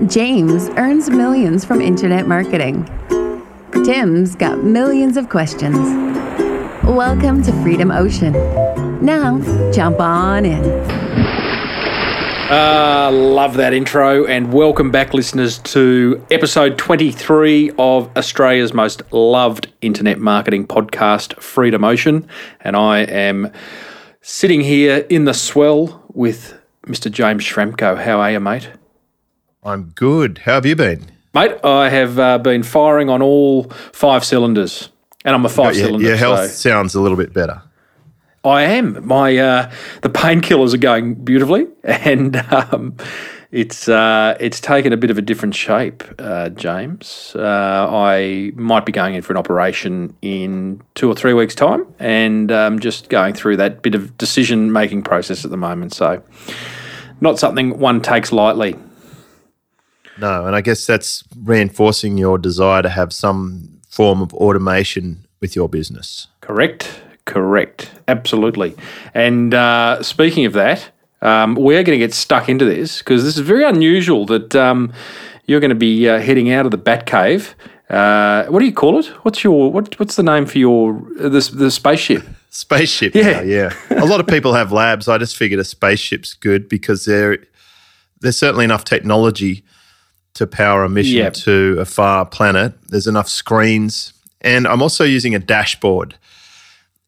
James earns millions from internet marketing. Tim's got millions of questions. Welcome to Freedom Ocean. Now, jump on in. Uh, love that intro, and welcome back, listeners, to episode 23 of Australia's most loved internet marketing podcast, Freedom Ocean. And I am sitting here in the swell with Mr. James Schramko. How are you, mate? I'm good. How have you been? Mate, I have uh, been firing on all five cylinders, and I'm a five Your, cylinder. your health so sounds a little bit better. I am. My uh, the painkillers are going beautifully, and um, it's uh, it's taken a bit of a different shape, uh, James. Uh, I might be going in for an operation in two or three weeks' time, and um, just going through that bit of decision making process at the moment. So, not something one takes lightly. No, and I guess that's reinforcing your desire to have some form of automation with your business. Correct. Correct. Absolutely. And uh, speaking of that, um, we're going to get stuck into this because this is very unusual that um, you're going to be uh, heading out of the Batcave. Uh, what do you call it? What's your what, What's the name for your the, the spaceship? Spaceship. Yeah. now, yeah. a lot of people have labs. I just figured a spaceship's good because there there's certainly enough technology to power a mission Yep. to a far planet. There's enough screens, and I'm also using a dashboard.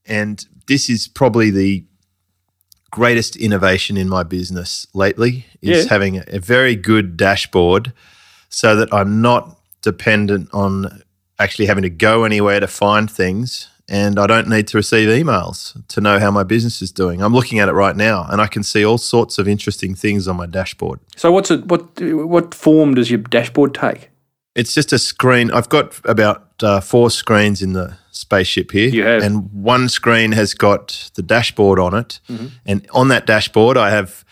And this is probably the greatest innovation in my business lately is Yeah. having a, a very good dashboard so that I'm not dependent on actually having to go anywhere to find things and I don't need to receive emails to know how my business is doing. I'm looking at it right now and I can see all sorts of interesting things on my dashboard. So what's it? What what form does your dashboard take? It's just a screen. I've got about uh, four screens in the spaceship here. You have. And one screen has got the dashboard on it. And on that dashboard, I have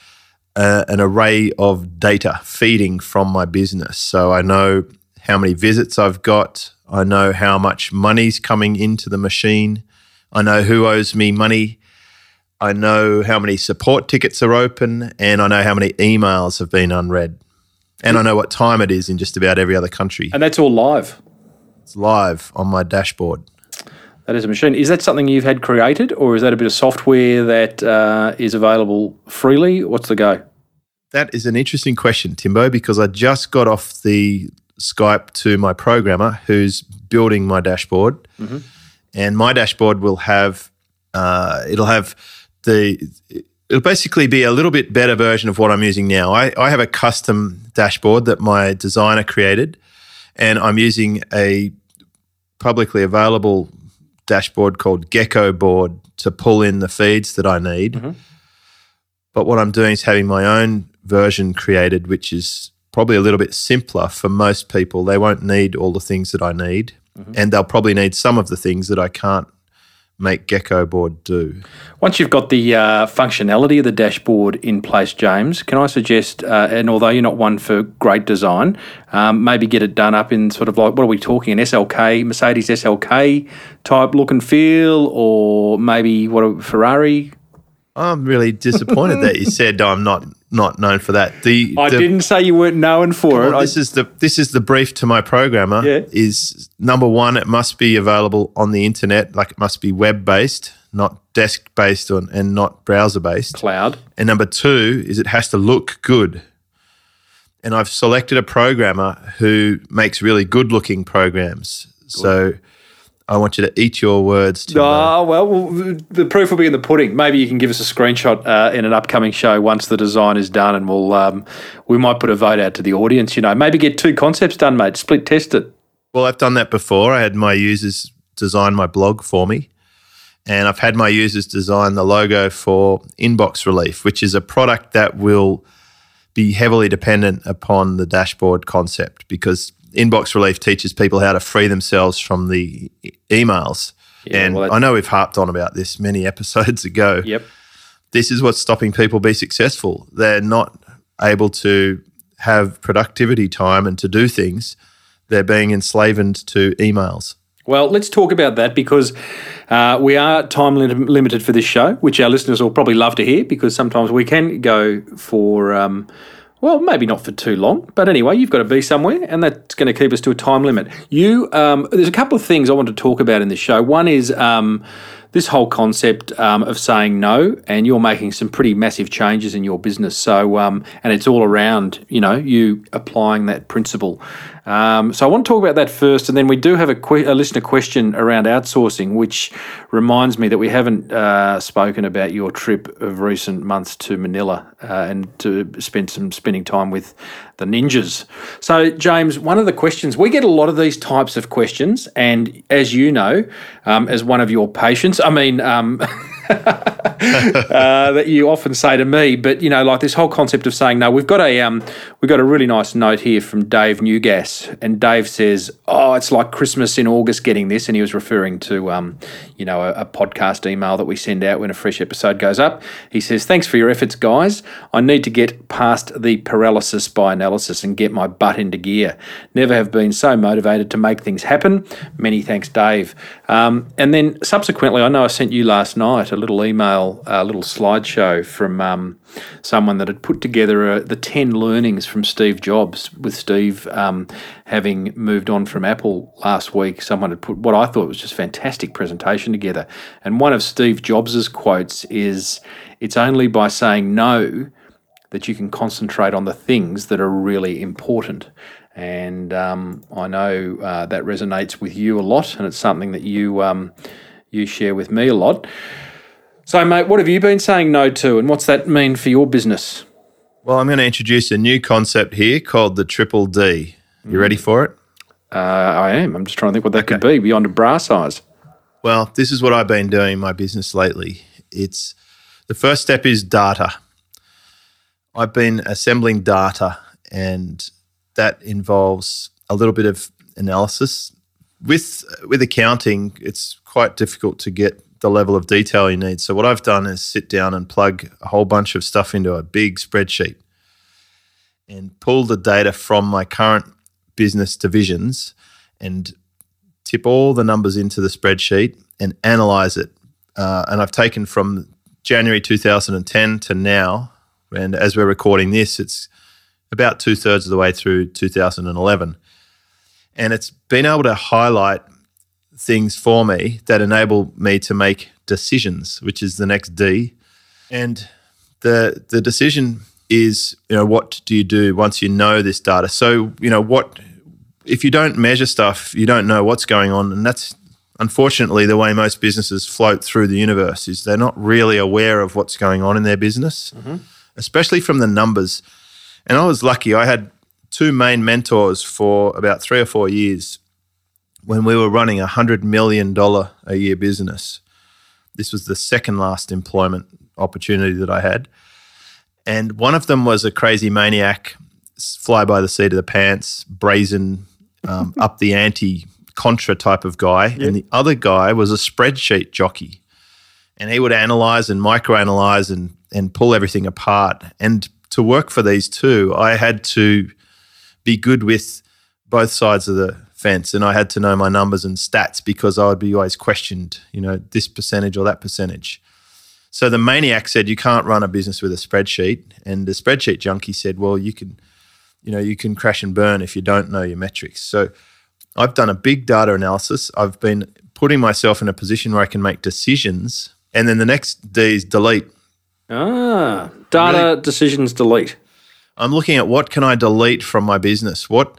uh, an array of data feeding from my business. So I know how many visits I've got. I know how much money's coming into the machine. I know who owes me money. I know how many support tickets are open. And I know how many emails have been unread. And I know what time it is in just about every other country. And that's all live. It's live on my dashboard. That is a machine. Is that something you've had created, or is that a bit of software that uh, is available freely? What's the go? That is an interesting question, Timbo, because I just got off the Skype to my programmer who's building my dashboard. And my dashboard will have, uh, it'll have the, it'll basically be a little bit better version of what I'm using now. I, I have a custom dashboard that my designer created, and I'm using a publicly available dashboard called Geckoboard to pull in the feeds that I need. But what I'm doing is having my own version created, which is probably a little bit simpler for most people. They won't need all the things that I need, and they'll probably need some of the things that I can't make Geckoboard do. Once you've got the uh, functionality of the dashboard in place, James, can I suggest, uh, and although you're not one for great design, um, maybe get it done up in sort of like, what are we talking, an SLK, Mercedes SLK type look and feel, or maybe what a Ferrari? I'm really disappointed that you said oh, I'm not not known for that. The, I the- didn't say you weren't known for it. this is the this is the brief to my programmer. Yeah. Is number one, it must be available on the internet, like it must be web based, not desk based, and not browser based. cloud. And number two is it has to look good. And I've selected a programmer who makes really good looking programs. So I want you to eat your words. To Oh, well, well, the proof will be in the pudding. Maybe you can give us a screenshot uh, in an upcoming show once the design is done, and we'll um, we might put a vote out to the audience. You know, maybe get two concepts done, mate. Split test it. Well, I've done that before. I had my users design my blog for me. And I've had my users design the logo for Inbox Relief, which is a product that will be heavily dependent upon the dashboard concept because Inbox Relief teaches people how to free themselves from the e- emails. Yeah, and well, I know we've harped on about this many episodes ago. Yep. This is what's stopping people be successful. They're not able to have productivity time and to do things. They're being enslaved to emails. Well, let's talk about that because uh, we are time lim- limited for this show, which our listeners will probably love to hear because sometimes we can go for um, Well, maybe not for too long, but anyway, you've got to be somewhere, and that's going to keep us to a time limit. You, um, there's a couple of things I want to talk about in this show. One is um, this whole concept um, of saying no, and you're making some pretty massive changes in your business. So, um, and it's all around, you know, you applying that principle. Um, so, I want to talk about that first, and then we do have a, que- a listener question around outsourcing, which reminds me that we haven't uh, spoken about your trip of recent months to Manila uh, and to spend some spending time with the ninjas. So, James, one of the questions we get a lot of these types of questions, and as you know, um, as one of your patients, I mean, um, uh, that you often say to me, but you know, like this whole concept of saying no. We've got a um, we've got a really nice note here from Dave Newgas, and Dave says, "Oh, it's like Christmas in August getting this," and he was referring to um, you know, a, a podcast email that we send out when a fresh episode goes up. He says, "Thanks for your efforts, guys. I need to get past the paralysis by analysis and get my butt into gear. Never have been so motivated to make things happen. Many thanks, Dave." Um, and then subsequently, I know I sent you last night a little email, a little slideshow from um, someone that had put together uh, the 10 learnings from Steve Jobs, with Steve um, having moved on from Apple last week. Someone had put what I thought was just fantastic presentation together. And one of Steve Jobs's quotes is It's only by saying no that you can concentrate on the things that are really important. And um, I know uh, that resonates with you a lot, and it's something that you um, you share with me a lot. So, mate, what have you been saying no to, and what's that mean for your business? Well, I'm going to introduce a new concept here called the triple D. You ready for it? Uh, I am. I'm just trying to think what that could be beyond a bra size. Well, this is what I've been doing in my business lately. It's the first step is data. I've been assembling data, and that involves a little bit of analysis. With with accounting, it's quite difficult to get the level of detail you need. So what I've done is sit down and plug a whole bunch of stuff into a big spreadsheet and pull the data from my current business divisions and tip all the numbers into the spreadsheet and analyze it. Uh, and I've taken from January 2010 to now, and as we're recording this, it's about two thirds of the way through 2011. And it's been able to highlight things for me that enable me to make decisions, which is the next D. And the the decision is, you know, what do you do once you know this data? So, you know, what if you don't measure stuff, you don't know what's going on, and that's unfortunately the way most businesses float through the universe is they're not really aware of what's going on in their business, mm-hmm. especially from the numbers. And I was lucky; I had two main mentors for about three or four years when we were running a hundred million dollar a year business. This was the second last employment opportunity that I had. And one of them was a crazy maniac, fly by the seat of the pants, brazen, um, up the ante contra type of guy. And the other guy was a spreadsheet jockey. And he would analyze and microanalyze and, and pull everything apart. And to work for these two, I had to be good with both sides of the fence and I had to know my numbers and stats because I would be always questioned, you know, this percentage or that percentage. So the maniac said you can't run a business with a spreadsheet and the spreadsheet junkie said, well, you can you know, you can crash and burn if you don't know your metrics. So I've done a big data analysis. I've been putting myself in a position where I can make decisions and then the next D is delete. Ah, data decisions delete. I'm looking at what can I delete from my business? What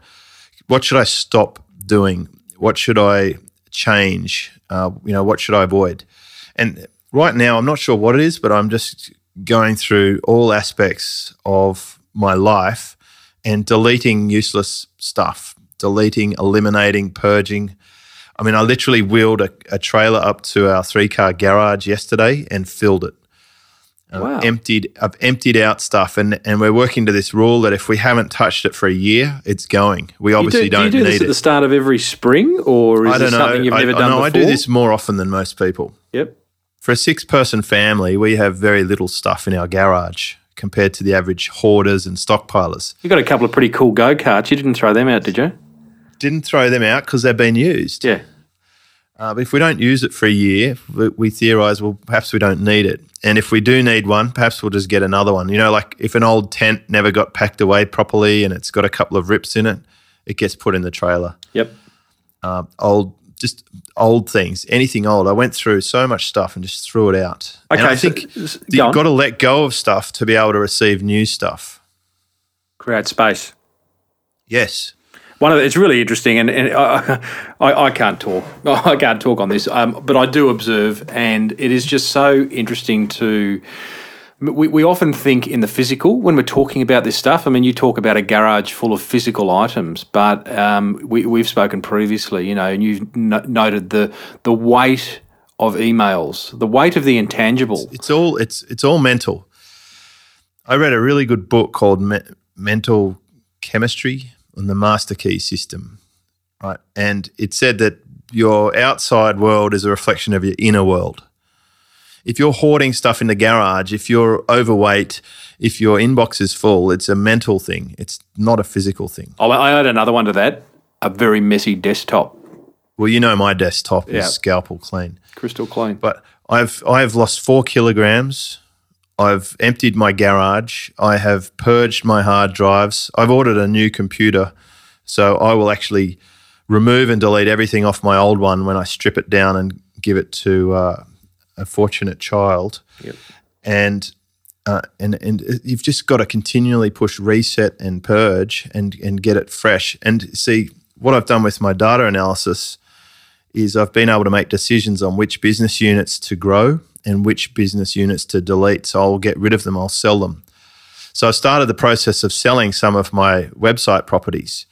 what should I stop doing? What should I change? Uh, you know, what should I avoid? And right now, I'm not sure what it is, but I'm just going through all aspects of my life and deleting useless stuff, deleting, eliminating, purging. I mean, I literally wheeled a, a trailer up to our three car garage yesterday and filled it. I've Wow. emptied I've emptied out stuff and, and we're working to this rule that if we haven't touched it for a year, it's going. We You obviously do, do you not do need this at it. the start of every spring, or is I don't this know. something you've I, never I done know before? I do this more often than most people. Yep. For a six person family, we have very little stuff in our garage compared to the average hoarders and stockpilers. You got a couple of pretty cool go karts. You didn't throw them out, did you? Didn't throw them out because they've been used. Yeah. Uh, but if we don't use it for a year, we, we theorize, well, perhaps we don't need it. And if we do need one, perhaps we'll just get another one. You know, like if an old tent never got packed away properly and it's got a couple of rips in it, it gets put in the trailer. Yep. Uh, old, just old things, anything old. I went through so much stuff and just threw it out. And Okay, I so- think s- go you've got to let go of stuff to be able to receive new stuff. Create space. Yes. One of the, it's really interesting, and, and I, I, I can't talk. I can't talk on this, um, but I do observe, and it is just so interesting to. We, we often think in the physical when we're talking about this stuff. I mean, you talk about a garage full of physical items, but um, we, we've spoken previously, you know, and you've no, noted the the weight of emails, the weight of the intangible. It's all it's it's all mental. I read a really good book called Me- Mental Chemistry on the Master Key System, right? And it said that your outside world is a reflection of your inner world. If you're hoarding stuff in the garage, if you're overweight, if your inbox is full, it's a mental thing. It's not a physical thing. I'll, I add another one to that: a very messy desktop, Well, you know my desktop is scalpel clean. crystal clean. But I've I've lost four kilograms. I've emptied my garage. I have purged my hard drives. I've ordered a new computer, so I will actually remove and delete everything off my old one when I strip it down and give it to uh, a fortunate child. Yep. And uh, and and you've just got to continually push reset and purge and and get it fresh. And see what I've done with my data analysis is I've been able to make decisions on which business units to grow and which business units to delete. So I'll get rid of them, I'll sell them. So I started the process of selling some of my website properties.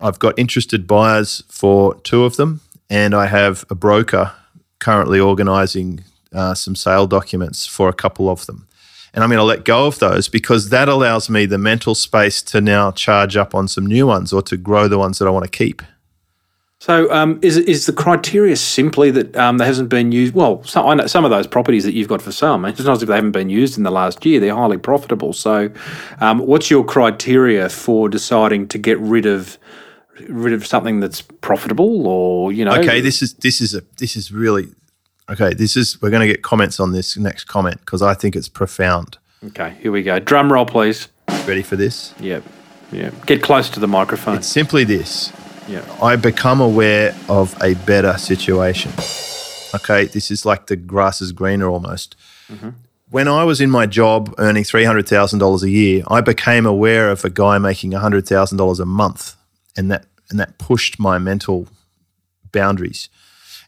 I've got interested buyers for two of them, and I have a broker currently organizing uh, some sale documents for a couple of them. And I'm going to let go of those because that allows me the mental space to now charge up on some new ones or to grow the ones that I want to keep. So, um, is is the criteria simply that um, they hasn't been used? Well, some, I know some of those properties that you've got for sale, man, it's not as if they haven't been used in the last year. They're highly profitable. So, um, what's your criteria for deciding to get rid of rid of something that's profitable, or you know? Okay, this is this is a this is really okay. This is we're going to get comments on this next comment because I think it's profound. Okay, here we go. Drum roll, please. Ready for this? Yep. yeah. Get close to the microphone. It's simply this: yeah. I become aware of a better situation. Okay, this is like the grass is greener almost. Mm-hmm. When I was in my job earning three hundred thousand dollars a year, I became aware of a guy making hundred thousand dollars a month, and that and that pushed my mental boundaries.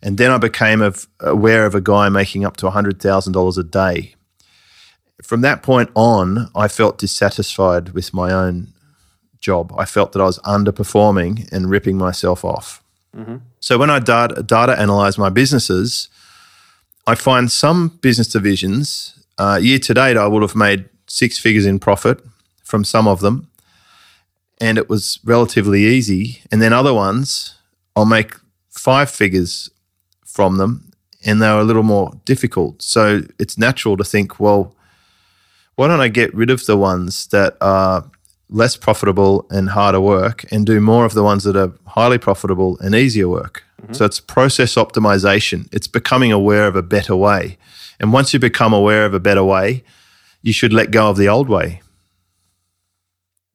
And then I became of, aware of a guy making up to $100,000 a day. From that point on, I felt dissatisfied with my own job. I felt that I was underperforming and ripping myself off. So when I data, data analyze my businesses, I find some business divisions, uh, year to date, I would have made six figures in profit from some of them. And it was relatively easy. And then other ones, I'll make five figures from them and they're a little more difficult. So it's natural to think, well, why don't I get rid of the ones that are less profitable and harder work and do more of the ones that are highly profitable and easier work? So it's process optimization. It's becoming aware of a better way. And once you become aware of a better way, you should let go of the old way.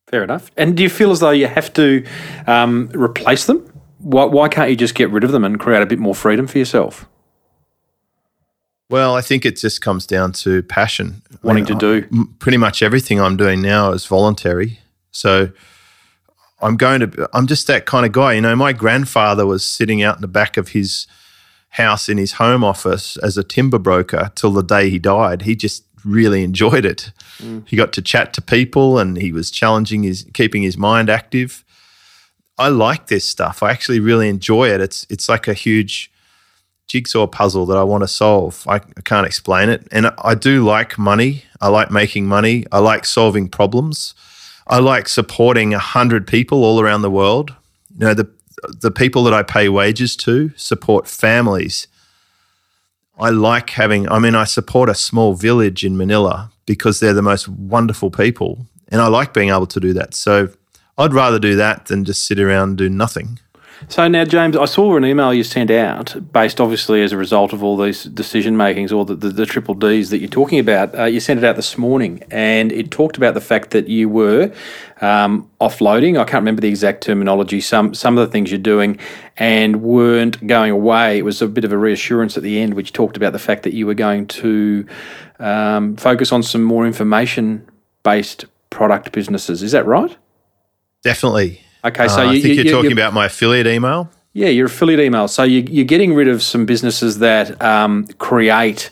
Fair enough. And do you feel as though you have to um, replace them? Why, why can't you just get rid of them and create a bit more freedom for yourself? Well, I think it just comes down to passion. I Wanting mean, to do. m- pretty much everything I'm doing now is voluntary. So I'm going to, I'm just that kind of guy. You know, my grandfather was sitting out in the back of his house in his home office as a timber broker till the day he died. He just really enjoyed it. Mm. He got to chat to people and he was challenging his, keeping his mind active. I like this stuff. I actually really enjoy it. It's, it's like a huge, jigsaw puzzle that I want to solve. I, I can't explain it. And I do like money. I like making money. I like solving problems. I like supporting a hundred people all around the world. You know, the the people that I pay wages to support families. I like having I mean, I support a small village in Manila because they're the most wonderful people. And I like being able to do that. So I'd rather do that than just sit around and do nothing. So now, James, I saw an email you sent out, based obviously as a result of all these decision makings or the, the, the, triple Ds that you're talking about. Uh, you sent it out this morning, and it talked about the fact that you were um, offloading. I can't remember the exact terminology. Some some of the things you're doing, and weren't going away. It was a bit of a reassurance at the end, which talked about the fact that you were going to um, focus on some more information based product businesses. Is that right? Definitely. Okay, so uh, you, I think you, you're talking you, about my affiliate email. Yeah, your affiliate email. So you, you're getting rid of some businesses that um, create.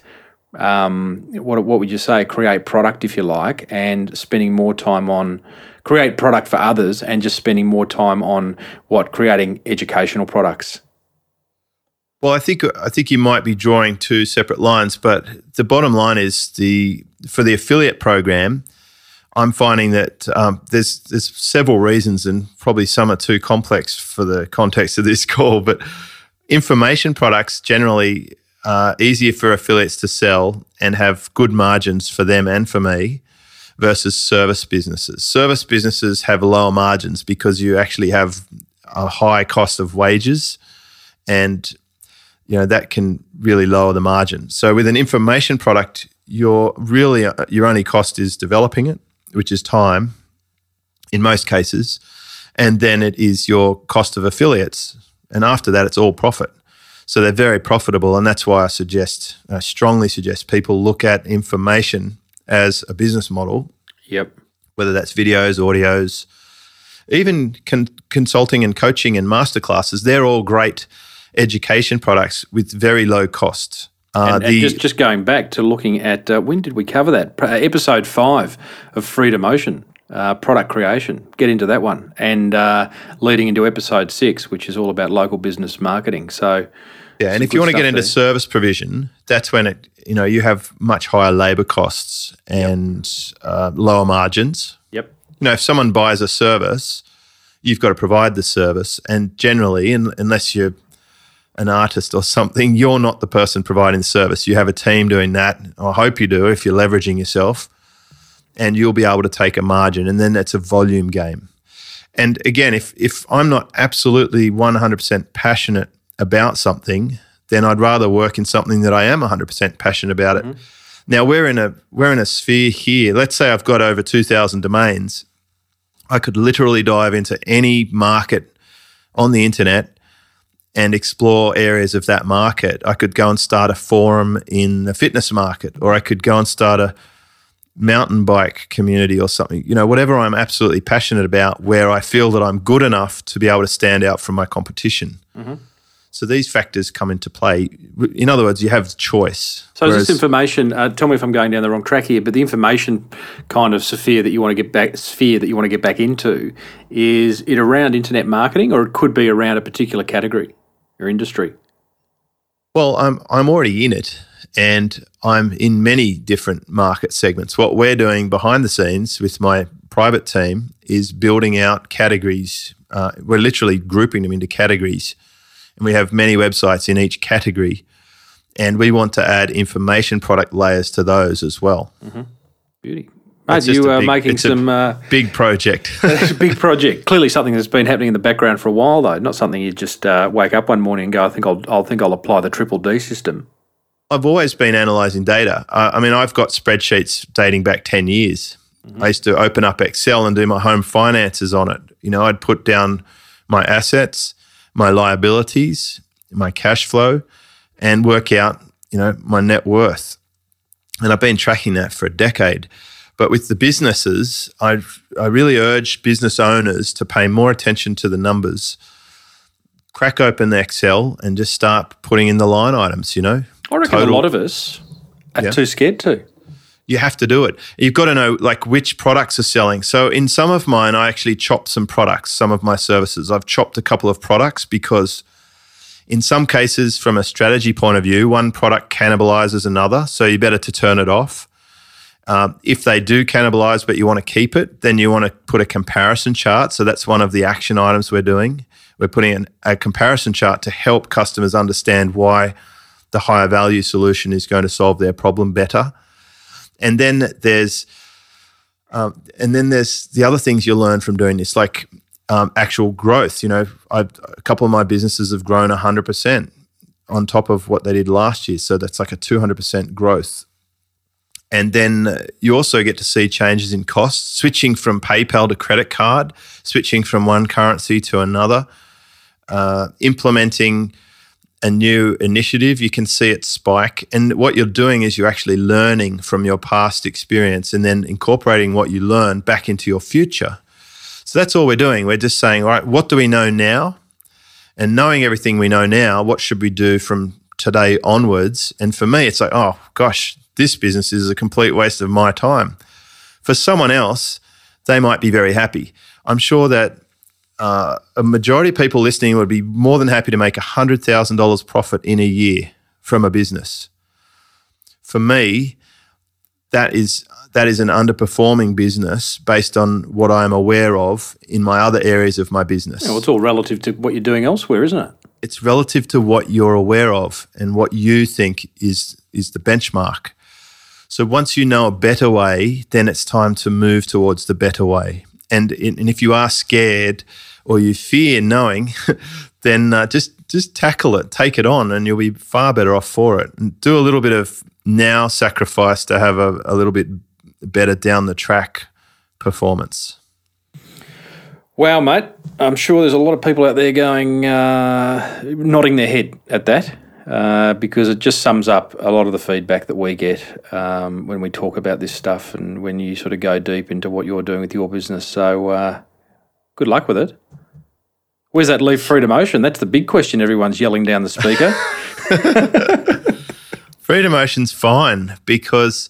Um, what what would you say? Create product, if you like, and spending more time on create product for others, and just spending more time on what creating educational products. Well, I think I think you might be drawing two separate lines, but the bottom line is the for the affiliate program, I'm finding that um, there's there's several reasons, and probably some are too complex for the context of this call. But information products generally are easier for affiliates to sell and have good margins for them and for me versus service businesses. Service businesses have lower margins because you actually have a high cost of wages, and you know that can really lower the margin. So with an information product, your really uh, your only cost is developing it which is time in most cases, and then it is your cost of affiliates. And after that, it's all profit. So they're very profitable. And that's why I suggest, I strongly suggest people look at information as a business model. Yep. Whether that's videos, audios, even con- consulting and coaching and masterclasses, they're all great education products with very low costs. Uh, and, and just, just going back to looking at uh, when did we cover that? Uh, episode five of Freedom Ocean, uh, product creation. Get into that one. And uh, leading into episode six, which is all about local business marketing. So, yeah, and if you want to get into there. service provision, that's when it, you know, you have much higher labor costs and yep. Uh, lower margins. Yep. You know, if someone buys a service, you've got to provide the service. And generally, in, unless you're an artist or something, you're not the person providing the service. You have a team doing that. I hope you do if you're leveraging yourself, and you'll be able to take a margin. And then it's a volume game. And again, if if I'm not absolutely 100% passionate about something, then I'd rather work in something that I am 100% passionate about it. Mm-hmm. Now we're in a we're in a sphere here. Let's say I've got over 2,000 domains. I could literally dive into any market on the internet and explore areas of that market. I could go and start a forum in the fitness market, or I could go and start a mountain bike community or something. You know, whatever I'm absolutely passionate about, where I feel that I'm good enough to be able to stand out from my competition. Mm-hmm. So these factors come into play. In other words, you have choice. So Whereas, this information? Uh, tell me if I'm going down the wrong track here. But the information kind of sphere that you want to get back sphere that you want to get back into is it around internet marketing, or it could be around a particular category your industry? Well, I'm I'm already in it, and I'm in many different market segments. What we're doing behind the scenes with my private team is building out categories. Uh, we're literally grouping them into categories, and we have many websites in each category, and we want to add information product layers to those as well. Mm-hmm. Beauty. Mate, you are uh, making some uh, big project. it's a big project. Clearly, something that's been happening in the background for a while, though. Not something you just uh, wake up one morning and go, "I think I'll, I'll think I'll apply the triple D system." I've always been analysing data. I mean, I've got spreadsheets dating back ten years. Mm-hmm. I used to open up Excel and do my home finances on it. You know, I'd put down my assets, my liabilities, my cash flow, and work out, you know, my net worth. And I've been tracking that for a decade. But with the businesses, I I really urge business owners to pay more attention to the numbers. Crack open the Excel and just start putting in the line items. You know, I reckon Total. a lot of us are yeah. too scared to. You have to do it. You've got to know like which products are selling. So in some of mine, I actually chopped some products. Some of my services, I've chopped a couple of products because in some cases, from a strategy point of view, one product cannibalizes another. So you better to turn it off. Um, if they do cannibalize, but you want to keep it, then you want to put a comparison chart. So that's one of the action items we're doing. We're putting in a comparison chart to help customers understand why the higher value solution is going to solve their problem better. And then there's um, and then there's the other things you learn from doing this. Like um, actual growth. You know, I've, a couple of my businesses have grown 100% on top of what they did last year. So that's like a 200% growth. And then you also get to see changes in costs, switching from PayPal to credit card, switching from one currency to another, uh, implementing a new initiative, you can see it spike. And what you're doing is you're actually learning from your past experience and then incorporating what you learn back into your future. So that's all we're doing. We're just saying, all right, what do we know now? And knowing everything we know now, what should we do from today onwards? And for me, it's like, oh gosh, this business is a complete waste of my time. For someone else, they might be very happy. I'm sure that uh, a majority of people listening would be more than happy to make $100,000 profit in a year from a business. For me, that is that is an underperforming business based on what I am aware of in my other areas of my business. Yeah, well, it's all relative to what you're doing elsewhere, isn't it? It's relative to what you're aware of and what you think is is the benchmark. So once you know a better way, then it's time to move towards the better way. And, and if you are scared or you fear knowing, then uh, just just tackle it, take it on, and you'll be far better off for it. And do a little bit of now sacrifice to have a, a little bit better down the track performance. Wow, mate, I'm sure there's a lot of people out there going, uh, nodding their head at that. Uh, because it just sums up a lot of the feedback that we get um, when we talk about this stuff and when you sort of go deep into what you're doing with your business. So, uh, good luck with it. Where's that leave Freedom Ocean? That's the big question everyone's yelling down the speaker. Freedom Ocean's fine because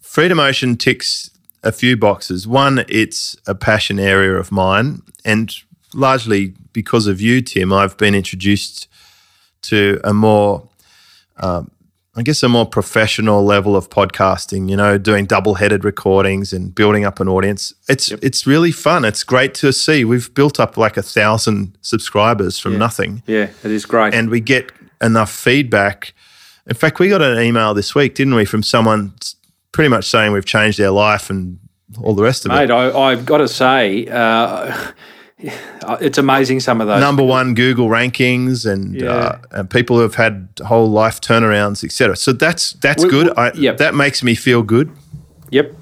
Freedom Ocean ticks a few boxes. One, it's a passion area of mine, and largely because of you, Tim, I've been introduced to a more, um, I guess, a more professional level of podcasting. You know, doing double-headed recordings and building up an audience. It's yep. it's really fun. It's great to see. We've built up like a thousand subscribers from yeah. nothing. Yeah, it is great, and we get enough feedback. In fact, we got an email this week, didn't we, from someone pretty much saying we've changed their life and all the rest of Mate, it. Mate, I've got to say, uh, it's amazing some of those number one Google rankings and, yeah. uh, and people who have had whole life turnarounds, etc. So that's that's we, good. I, yep. That makes me feel good. Yep.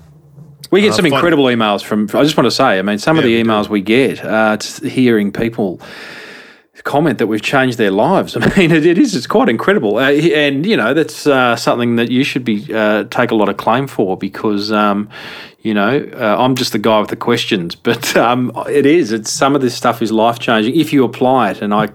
We get uh, some incredible emails from. I just want to say, I mean, some yeah, of the emails we, we get, uh, hearing people comment that we've changed their lives. I mean, it, it is. It's quite incredible, uh, and you know that's uh, something that you should be uh, take a lot of claim for because um, you know uh, I'm just the guy with the questions, but um, it is. It's some of this stuff is life changing if you apply it, and I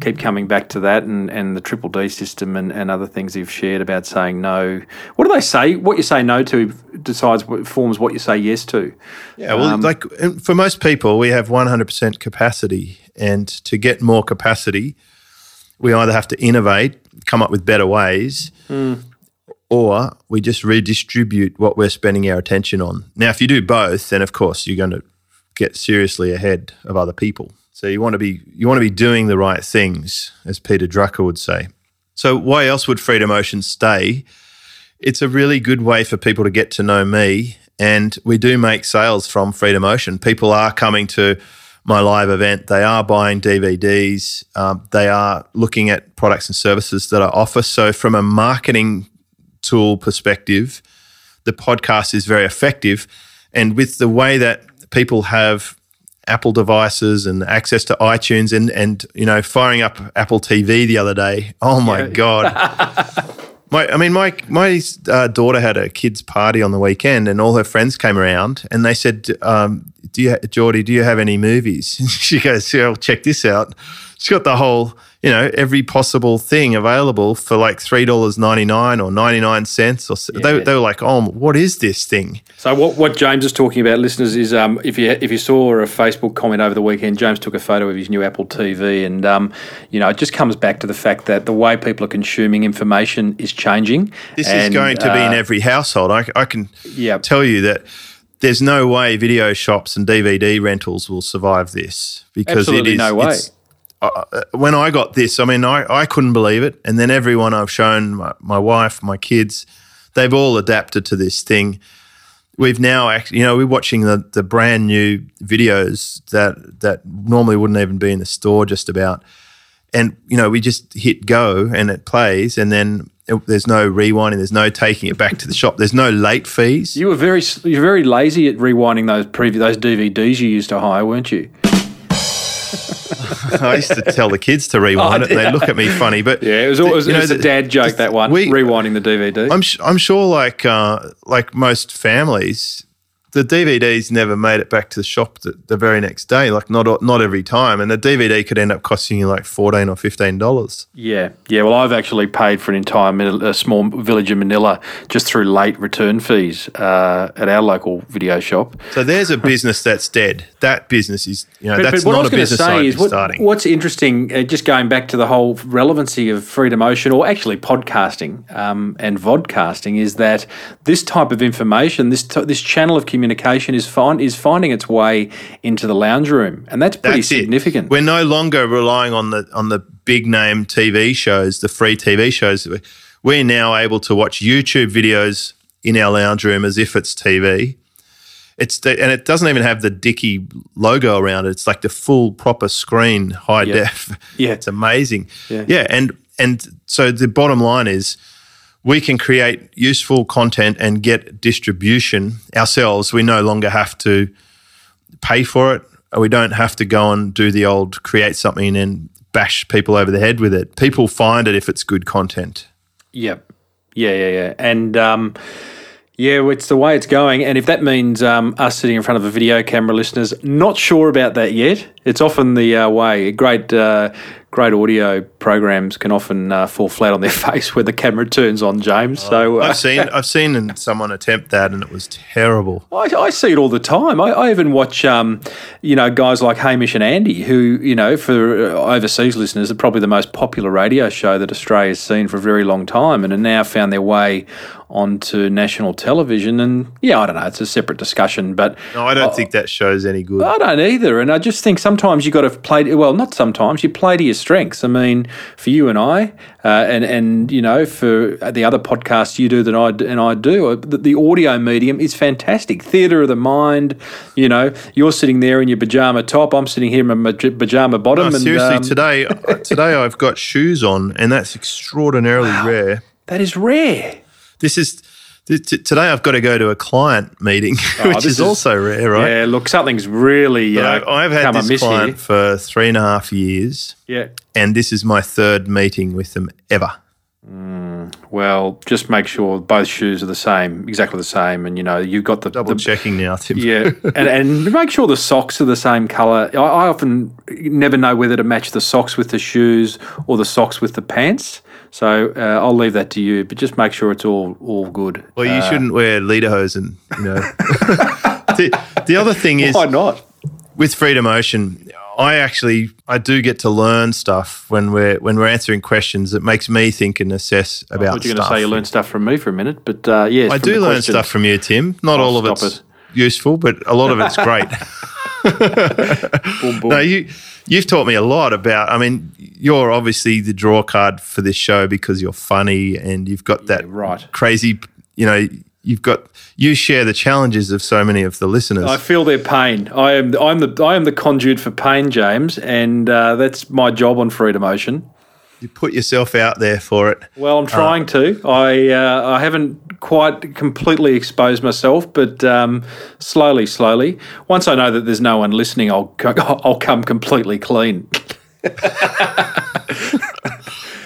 keep coming back to that and, and the triple D system and, and other things you've shared about saying no. What do they say? What you say no to decides what forms what you say yes to. Yeah, well, um, like for most people, we have 100% capacity and to get more capacity, we either have to innovate, come up with better ways, mm. or we just redistribute what we're spending our attention on. Now, if you do both, then of course you're going to get seriously ahead of other people. So you want to be you want to be doing the right things, as Peter Drucker would say. So why else would Freedom Ocean stay? It's a really good way for people to get to know me, and we do make sales from Freedom Ocean. People are coming to my live event. They are buying DVDs. Um, they are looking at products and services that I offer. So, from a marketing tool perspective, the podcast is very effective. And with the way that people have Apple devices and access to iTunes and and you know firing up Apple TV the other day, oh my yeah. god. My, I mean, my my uh, daughter had a kids' party on the weekend, and all her friends came around, and they said, um, "Do you, Geordie? Do you have any movies?" she goes, "Yeah, check this out." She's got the whole you know every possible thing available for like three dollars ninety nine or ninety nine cents. Or yeah. they, they were like, "Oh, what is this thing?" So what, what James is talking about, listeners, is um, if you if you saw a Facebook comment over the weekend, James took a photo of his new Apple TV, and um, you know it just comes back to the fact that the way people are consuming information is changing. This and, is going to uh, be in uh, every household. I, I can yeah. tell you that there's no way video shops and DVD rentals will survive this because Absolutely it is no way. Uh, when I got this, I mean, I, I couldn't believe it. And then everyone I've shown, my, my wife, my kids, they've all adapted to this thing. we've now actually, you know, we're watching the, the brand new videos that that normally wouldn't even be in the store just about. And, you know, we just hit go and it plays and then it, there's no rewinding, there's no taking it back to the shop, there's no late fees. You were very you're very lazy at rewinding those previous those DVDs you used to hire, weren't you? I used to tell the kids to rewind it, and they look at me funny. But Yeah, it was, always, you it know, was a the- dad joke that one. we- rewinding the DVD. I'm sh- I'm sure like uh, like most families, the DVDs never made it back to the shop the, the very next day. Like not not every time, and the DVD could end up costing you like fourteen or fifteen dollars. Yeah, yeah. Well, I've actually paid for an entire a small village in Manila just through late return fees uh, at our local video shop. So there's a business that's dead. That business is you know But, that's but what I not was a business I'd say is what, starting. what's interesting, uh, just going back to the whole relevancy of Freedom Ocean, or actually podcasting um, and vodcasting, is that this type of information, this t- this channel of communication, is find is finding its way into the lounge room, and that's pretty That's it. significant. We're no longer relying on the on the big name TV shows, the free TV shows. We're now able to watch YouTube videos in our lounge room as if it's TV. It's the, and it doesn't even have the Dicky logo around it. It's like the full proper screen, high Yeah. def. Yeah. it's amazing. Yeah. yeah, and and so the bottom line is we can create useful content and get distribution ourselves. We no longer have to pay for it. We don't have to go and do the old create something and bash people over the head with it. People find it if it's good content. Yep. Yeah, yeah, yeah. And um, yeah, it's the way it's going. And if that means um, us sitting in front of a video camera, listeners, not sure about that yet. It's often the uh, way. Great, uh, great audio programs can often uh, fall flat on their face when the camera turns on, James. so uh, I've seen I've seen someone attempt that and it was terrible. I, I see it all the time. I, I even watch, um, you know, guys like Hamish and Andy, who, you know, for uh, overseas listeners, are probably the most popular radio show that Australia's seen for a very long time, and have now found their way onto national television. And yeah, I don't know, it's a separate discussion, but No, I don't think that show's any good. I don't either. And I just think sometimes you've got to play. Well, not sometimes you play to your strengths. I mean, for you and I, uh, and and you know, for the other podcasts you do that I and I do, the, the audio medium is fantastic. Theatre of the mind. You know, you're sitting there in your pajama top. I'm sitting here in my pajama bottom. No, and, seriously, um, today today I've got shoes on and that's extraordinarily rare. that is rare. This is today I've got to go to a client meeting, Oh, which is, is- also rare, right? Yeah, look, something's really uh, I- I've had this client here. for three and a half years, Yeah. and this is my third meeting with them ever. Well, just make sure both shoes are the same, exactly the same, and you know you've got the Double the, checking now, Tim. Yeah, and, and make sure the socks are the same color. I, I often never know whether to match the socks with the shoes or the socks with the pants. So uh, I'll leave that to you, but just make sure it's all all good. Well, you shouldn't wear lederhosen, you know. the, the other thing is Why not? with Freedom Ocean, I actually I do get to learn stuff when we're when we're answering questions. It makes me think and assess I about thought you were going to say you learned stuff from me for a minute, but uh, yes, I do learn questions. stuff from you, Tim. Not Oh, all of it's it. useful, but a lot of it's great. Boom, boom. no, you you've taught me a lot about. I mean, you're obviously the draw card for this show because you're funny and you've got that right. crazy. You know, you've got you share the challenges of so many of the listeners. I feel their pain. I am I'm the I am the conduit for pain, James, and uh, that's my job on Freedom Ocean. you put yourself out there for it. Well, I'm trying to. I uh, I haven't quite completely expose myself, but um, slowly, slowly. Once I know that there's no one listening, I'll I'll come completely clean.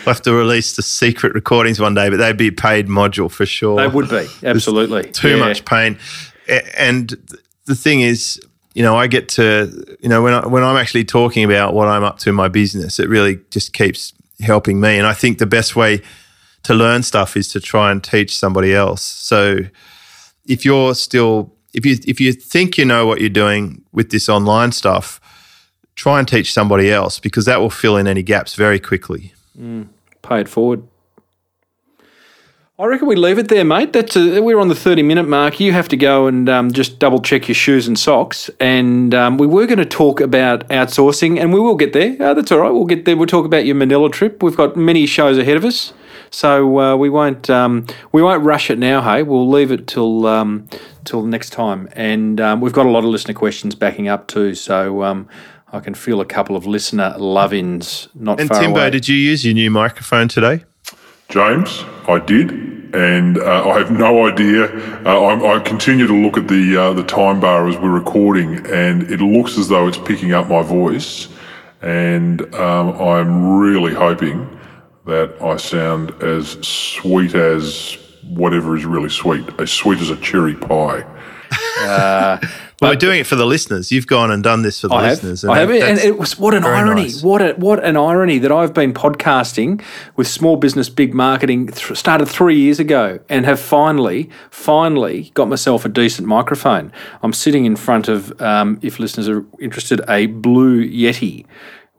We'll have to release the secret recordings one day, but they'd be a paid module for sure. They would be absolutely too Yeah. much pain. And the thing is, you know, I get to, you know, when I, when I'm actually talking about what I'm up to in my business, it really just keeps helping me. And I think the best way to learn stuff is to try and teach somebody else. So if you're still, if you if you think you know what you're doing with this online stuff, try and teach somebody else because that will fill in any gaps very quickly. Pay it forward. I reckon we leave it there, mate. That's a, we're on the thirty minute mark. You have to go and um, just double check your shoes and socks. And um, we were going to talk about outsourcing, and we will get there. Uh, that's all right. We'll get there. We'll talk about your Manila trip. We've got many shows ahead of us. So uh, we won't um, we won't rush it now. Hey, we'll leave it till um, till next time. And um, we've got a lot of listener questions backing up too. So um, I can feel a couple of listener love-ins not And far Timbo, away. did you use your new microphone today? James, I did, and uh, I have no idea. Uh, I, I continue to look at the uh, the time bar as we're recording, and it looks as though it's picking up my voice. And um, I'm really hoping that I sound as sweet as whatever is really sweet, as sweet as a cherry pie. Well, we're doing it for the listeners. You've gone and done this for the I have, listeners. I have, and it was what an irony! nice. What a, what an irony that I've been podcasting with small business, big marketing. Th- started three years ago, and have finally, finally got myself a decent microphone. I'm sitting in front of, um, if listeners are interested, a Blue Yeti,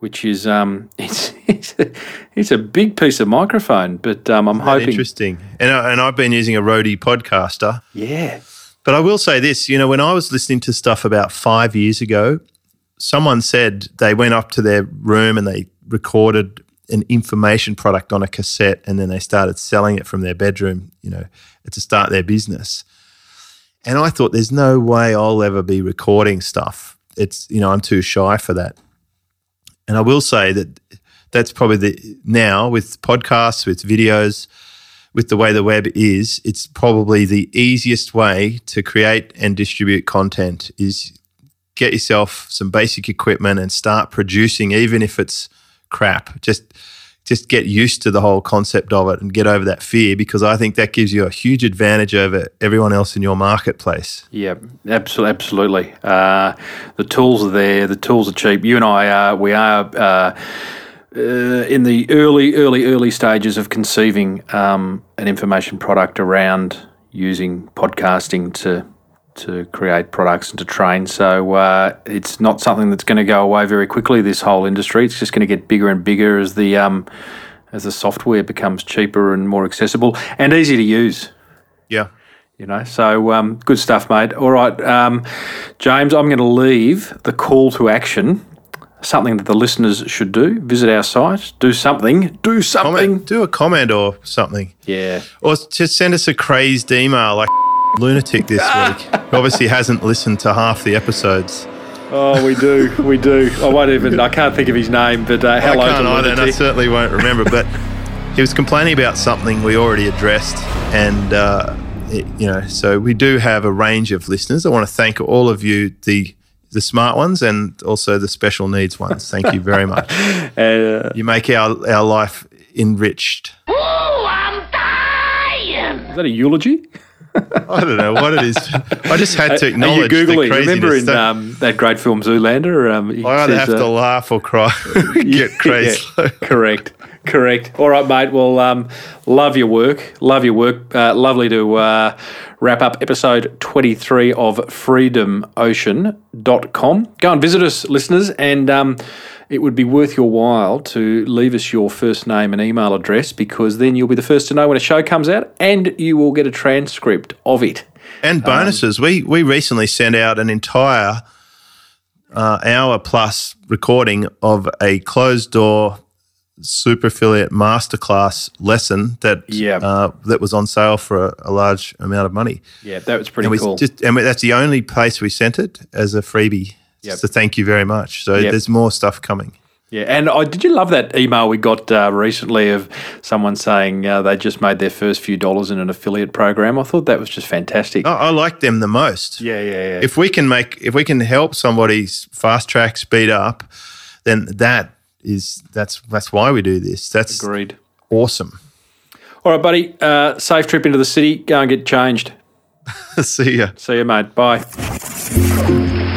which is um, it's it's a, it's a big piece of microphone. But um, I'm That hoping, interesting. And, I, and I've been using a Rode podcaster. yeah, But I will say this, you know, when I was listening to stuff about five years ago, someone said they went up to their room and they recorded an information product on a cassette and then they started selling it from their bedroom, you know, to start their business. And I thought there's no way I'll ever be recording stuff. It's, you know, I'm too shy for that. And I will say that that's probably the now with podcasts, with videos, with the way the web is, it's probably the easiest way to create and distribute content is get yourself some basic equipment and start producing, even if it's crap. Just just get used to the whole concept of it and get over that fear because I think that gives you a huge advantage over everyone else in your marketplace. Yeah, absolutely, absolutely. Uh, the tools are there. The tools are cheap. You and I are. We are. Uh, uh, in the early, early, early stages of conceiving um, an information product around using podcasting to to create products and to train. So uh, it's not something that's going to go away very quickly. This whole industry, it's just going to get bigger and bigger as the um, as the software becomes cheaper and more accessible and easy to use Yeah. you know. So um, good stuff, mate. All right, um, James, I'm going to leave the call to action. Something that the listeners should do: visit our site, do something, do something. Comment, do a comment or something. Yeah, Or just send us a crazed email like lunatic this week. Obviously hasn't listened to half the episodes. oh, we do, we do. I won't even. I can't think of his name, but uh, hello I can't to either, and I certainly won't remember. But he was complaining about something we already addressed, and uh, it- you know, so we do have a range of listeners. I want to thank all of you, the the smart ones, and also the special needs ones. Thank you very much. Uh, You make our our life enriched. is that a eulogy? I don't know what it is. I just had to acknowledge Are you acknowledge the googling? craziness. Remember in That- um, that great film Zoolander? Um, I either says, have to uh, laugh or cry, get crazy. Yeah, correct. Correct. All right, mate. Well, um, love your work. Love your work. Uh, lovely to uh, wrap up episode 23 of freedomocean.com. Go and visit us, listeners, and um, it would be worth your while to leave us your first name and email address because then you'll be the first to know when a show comes out and you will get a transcript of it. And bonuses. we we recently sent out an entire uh, hour plus recording of a closed door super affiliate masterclass lesson that Yeah. uh, that was on sale for a, a large amount of money. Yeah, that was pretty And cool. just and we, that's the only place we sent it as a freebie. Yep. So thank you very much. So Yep. there's more stuff coming. Yeah, and I did you love that email we got uh, recently of someone saying uh, they just made their first few dollars in an affiliate program? I thought that was just fantastic. I, I like them the most. Yeah, yeah, yeah. if we can make if we can help somebody fast track speed up then that is that's that's why we do this that's Agreed. awesome All right, buddy. Uh, safe trip into the city. Go and get changed. see ya See you, mate. Bye.